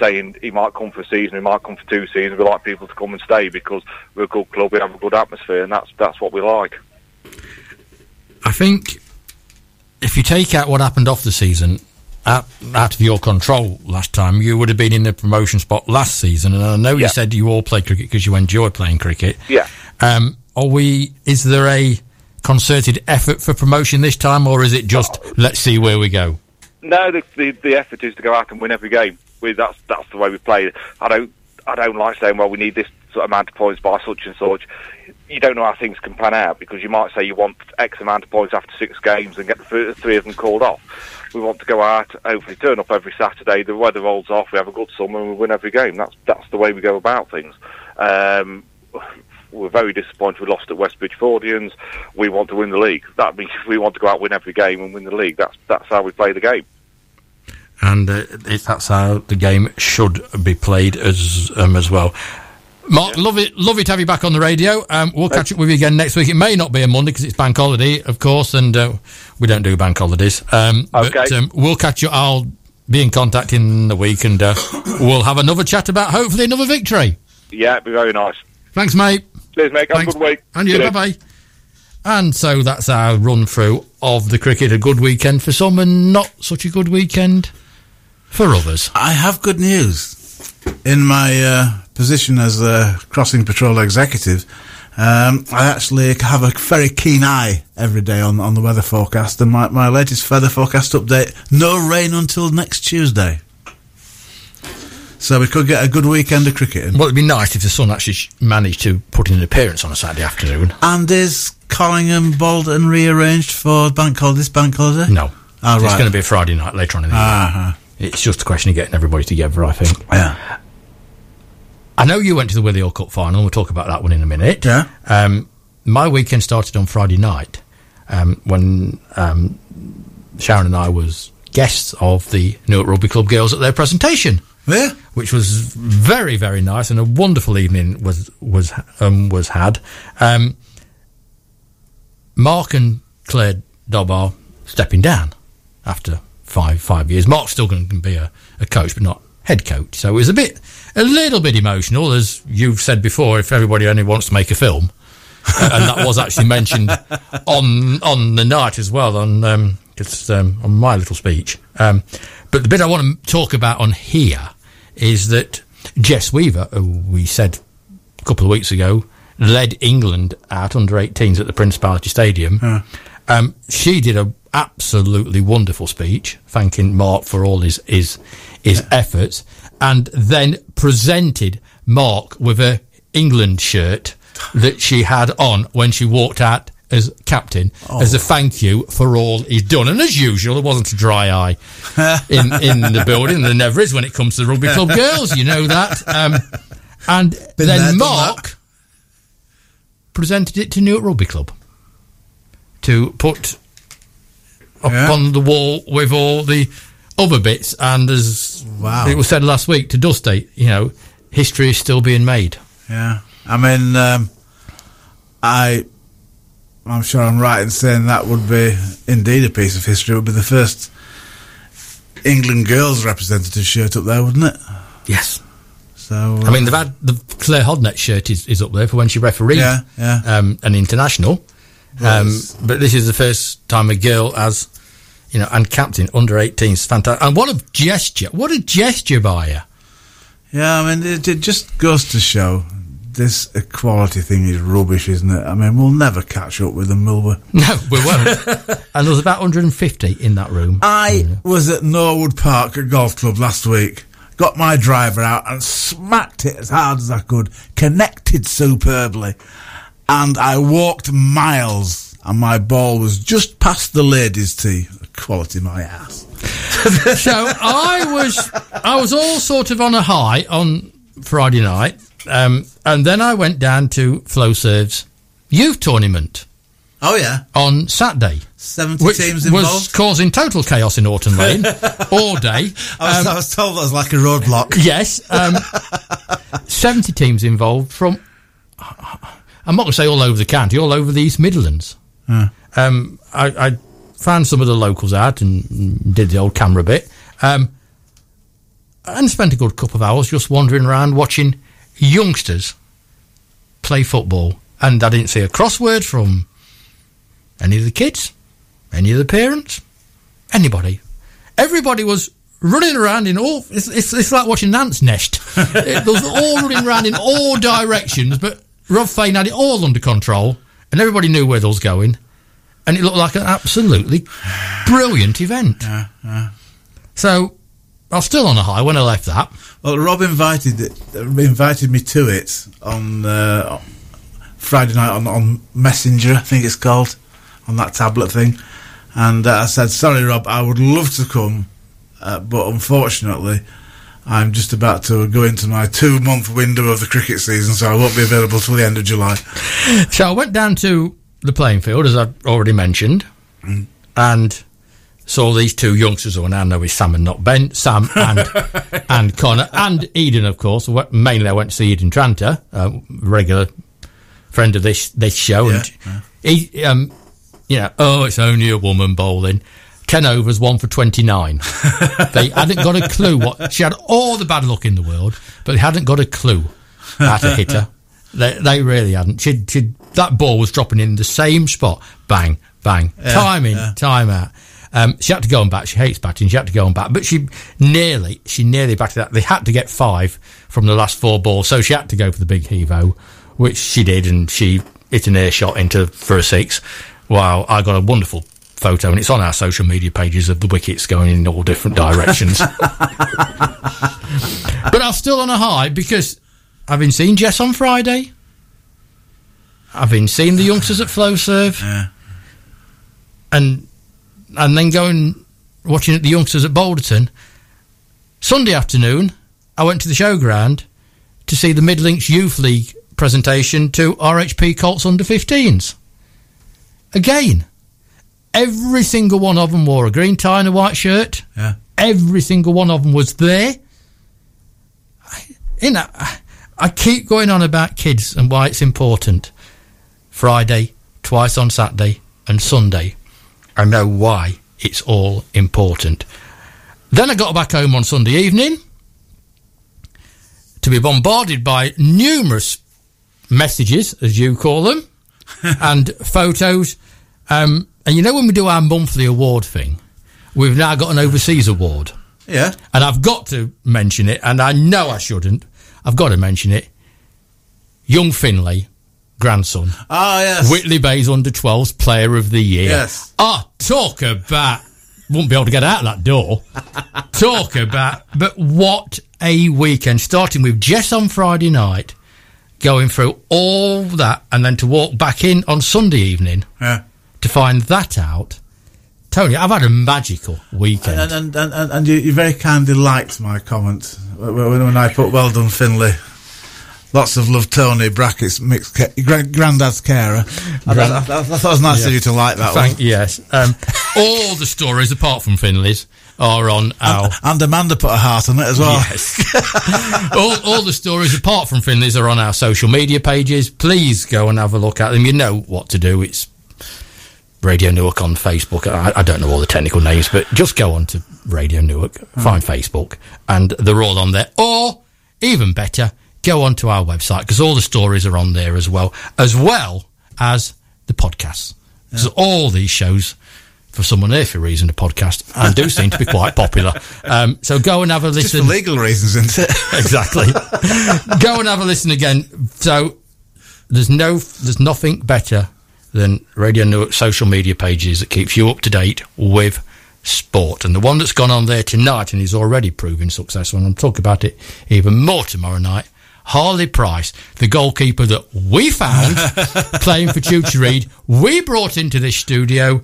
Saying he might come for a season, he might come for two seasons. We like people to come and stay because we're a good club. We have a good atmosphere, and that's that's what we like. I think if you take out what happened off the season, out, out of your control last time, you would have been in the promotion spot last season. And I know you said you all play cricket because you enjoy playing cricket. Yeah. Um, are we? Is there a concerted effort for promotion this time, or is it just let's see where we go? No, the, the the effort is to go out and win every game. We, that's that's the way we play. I don't I don't like saying well we need this sort of amount of points by such and such. You don't know how things can pan out because you might say you want X amount of points after six games and get the three of them called off. We want to go out, hopefully turn up every Saturday. The weather rolls off. We have a good summer and we win every game. That's that's the way we go about things. Um, we're very disappointed we lost at West Bridgfordians. We want to win the league. That means we want to go out, win every game, and win the league. That's that's how we play the game. and uh, that's how the game should be played as um, as well. Mark, love it, love it to have you back on the radio. Um, we'll catch up with you again next week. It may not be a Monday because it's bank holiday, of course, and uh, we don't do bank holidays. Um, But Okay. um, we'll catch you. I'll be in contact in the week, and uh, [coughs] we'll have another chat about hopefully another victory. Yeah, it'd be very nice. Thanks, mate. Cheers, mate. Have a good week. And you, bye bye. And so that's our run through of the cricket. A good weekend for some, and not such a good weekend for others. I have good news. In my uh, position as a crossing patrol executive, um, I actually have a very keen eye every day on, on the weather forecast. And my, my latest weather forecast update no rain until next Tuesday. So we could get a good weekend of cricket in. Well, it'd be nice if the Sun actually managed to put in an appearance on a Saturday afternoon. And is Collingham, Bolton rearranged for bank holiday, this bank holiday? No. Oh, It's going to be a Friday night later on in the year. Ah, It's just a question of getting everybody together, I think. yeah. I know you went to the Willie Cup final. We'll talk about that one in a minute. Yeah. Um, my weekend started on Friday night um, when um, Sharon and I was guests of the Newark Rugby Club girls at their presentation, Yeah. which was very very nice and a wonderful evening was was um, was had. Um, Mark and Claire Dobb are stepping down after five five years. Mark's still going to be a, a coach, but not head coach. So it was a bit, a little bit emotional, as you've said before. If everybody only wants to make a film, Uh, and that was actually mentioned on on the night as well on um, it's, um, on my little speech. Um, but the bit I want to talk about on here is that Jess Weaver, who we said a couple of weeks ago, led England out under 18s at the Principality Stadium. Um, she did a absolutely wonderful speech, thanking Mark for all his his, his efforts, and then presented Mark with a England shirt [sighs] that she had on when she walked out as captain as a thank you for all he's done. And as usual, there wasn't a dry eye [laughs] in in the building. There never is when it comes to the rugby club [laughs] girls. You know that. Um, and Been then there, Mark presented it to Newark Rugby Club to put up Yeah. on the wall with all the other bits. And as Wow. it was said last week to Dusty, you know, history is still being made. Yeah, I mean, um, I, I'm sure I'm right in saying that would be indeed a piece of history. It would be the first England girls representative shirt up there, wouldn't it? Yes. So I mean, they've had the Claire Hodnett shirt is, is up there for when she refereed Yeah, yeah. Um, an international. Um, but this is the first time a girl has, you know, and captain under 18s. Fantastic. And what a gesture. What a gesture by her. yeah, I mean, it, it just goes to show this equality thing is rubbish, isn't it? I mean, we'll never catch up with them, will we? [laughs] No, we won't. and there was about 150 in that room. I was at Norwood Park at golf club last week. Got my driver out and smacked it as hard as I could. Connected superbly, and I walked miles, and my ball was just past the ladies' tee. Quality my ass. [laughs] so I was, I was all sort of on a high on Friday night. Um, and then I went down to Flowserve's youth tournament Oh yeah, on Saturday. seventy which teams was causing total chaos in Hawton Lane [laughs] all day. I was, Um, I was told that was like a roadblock. yes, um, [laughs] seventy teams involved from. I'm not going to say all over the county, all over the East Midlands. Um, I, I found some of the locals out and did the old camera bit, um, and spent a good couple of hours just wandering around watching youngsters play football. And I didn't see a crossword from any of the kids, any of the parents, anybody. Everybody was running around in all. It's, it's, it's like watching an ant's nest. [laughs] it, they was all running around in all directions, but Rob Fane had it all under control, and everybody knew where they was going, and it looked like an absolutely brilliant event. So I was still on a high when I left that. Well, Rob invited invited me to it on uh, Friday night on, on Messenger, I think it's called, on that tablet thing. And uh, I said, "Sorry, Rob, I would love to come, uh, but unfortunately, I'm just about to go into my two-month window of the cricket season, so I won't be available till the end of July." So I went down to the playing field, as I've already mentioned, and saw these two youngsters who are now know is Sam and not Ben, Sam and [laughs] and Connor, and Eden, of course. Mainly I went to see Eden Tranter, a regular friend of this this show, and he, um, you know, oh, it's only a woman bowling. Ten overs, one for twenty nine. [laughs] they hadn't got a clue what she had all the bad luck in the world, but they hadn't got a clue how to hit her. They, they really hadn't. She, she, that ball was dropping in the same spot. Bang, bang. time in, time out. Um, she had to go and bat. She hates batting. She had to go and bat, but she nearly, she nearly batted that. They had to get five from the last four balls, so she had to go for the big hevo, which she did, and she hit an air shot into for a six. Wow, I got a wonderful photo, and it's on our social media pages of the wickets going in all different directions. [laughs] but I'm still on a high because I've been seeing Jess on Friday. I've been seeing the youngsters at Flowserve, [laughs] Yeah. and and then going watching at the youngsters at Balderton. Sunday afternoon, I went to the showground to see the Midlinks Youth League presentation to RHP Colts under 15s. Again, every single one of them wore a green tie and a white shirt. Yeah. Every single one of them was there. I, you know, I, I keep going on about kids and why it's important. Friday, twice on Saturday, and Sunday. I know why it's all important. Then I got back home on Sunday evening to be bombarded by numerous messages, as you call them, [laughs] and photos. Um, and you know, when we do our monthly award thing, we've now got an overseas award. Yeah. And I've got to mention it, and I know I shouldn't. I've got to mention it. Young Finlay, grandson. Oh, yes. Whitley Bay's under 12s player of the year. Yes. Ah, talk about. Wouldn't be able to get out of that door. [laughs] talk about. But what a weekend. Starting with Jess on Friday night, going through all that, and then to walk back in on Sunday evening Yeah. to find that out. Tony, I've had a magical weekend. And and, and, and, and you, you very kindly liked my comment when, I put well done Finley. Lots of love, Tony. Brackets mixed ca- grand, granddad's carer. I, Grand- I, I, I thought it was nice of you to like that Thank one. yes. Um, all the stories apart from Finley's are on our And Amanda put a heart on it as well. Yes. [laughs] all, all the stories apart from Finley's are on our social media pages. Please go and have a look at them. You know what to do. It's Radio Newark on Facebook. I, I don't know all the technical names, but just go on to Radio Newark, find Facebook, and they're all on there. Or, even better, go on to our website because all the stories are on there as well, as well as the podcasts. So all these shows, for some unearthly reason, a podcast and do seem to be quite popular. Um, so go and have a Just listen. for legal reasons, isn't it? [laughs] exactly. Go and have a listen again. So there's no, there's nothing better than Radio Newark social media pages that keeps you up to date with sport. And the one that's gone on there tonight and is already proving successful, and I'm talking about it even more tomorrow night. Harley Price, the goalkeeper that we found [laughs] playing for Tutor Reed, we brought into this studio.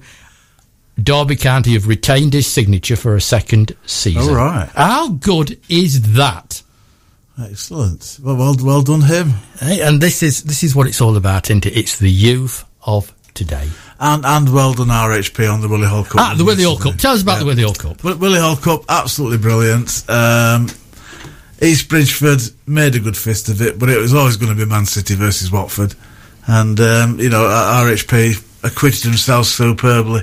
Derby County have retained his signature for a second season. All right. How good is that? Excellent. Well, well, well done him. Hey, and this is this is what it's all about, isn't it? It's the youth of today. And and well done RHP on the Willie Hall Cup. Ah, the Willie Hall Cup. Tell us about the Willie Hall Cup. Wi- Willie Hall Cup, absolutely brilliant. Um, East Bridgford made a good fist of it, but it was always going to be Man City versus Watford. And, um, you know, RHP acquitted themselves superbly.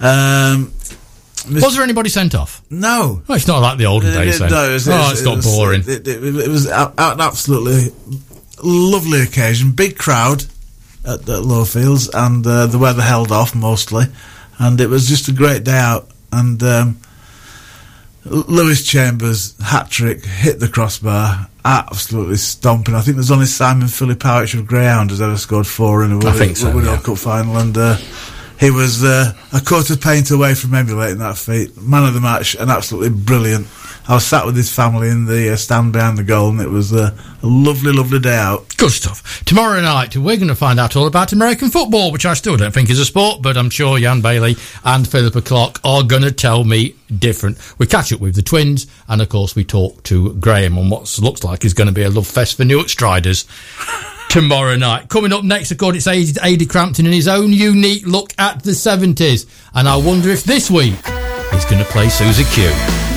Um, Was there anybody sent off? no. Well, it's not like the olden days. Then. No, it was, oh, it it's it not was- boring. It, it, it was a- an absolutely lovely occasion. Big crowd at, at Lowfields, and uh, the weather held off mostly, and it was just a great day out. And um, Lewis Chambers hat trick hit the crossbar, absolutely stomping. I think there's only Simon Philip Howich of Greyhound has ever scored four in a think so, Willie yeah. Cup final, and. Uh, he was uh, a quarter paint away from emulating that feat. Man of the match and absolutely brilliant. I was sat with his family in the uh, stand behind the goal, and it was uh, a lovely, lovely day out. Good stuff. Tomorrow night, we're going to find out all about American football, which I still don't think is a sport, but I'm sure Jan Bailey and Philippa Clark are going to tell me different. We catch up with the twins, and of course, we talk to Graham on what looks like is going to be a love fest for Newark Striders [laughs] tomorrow night. Coming up next, of course, it's Adi Adi Crampton in his own unique look at the 70s, and I wonder if this week he's going to play Susie Q.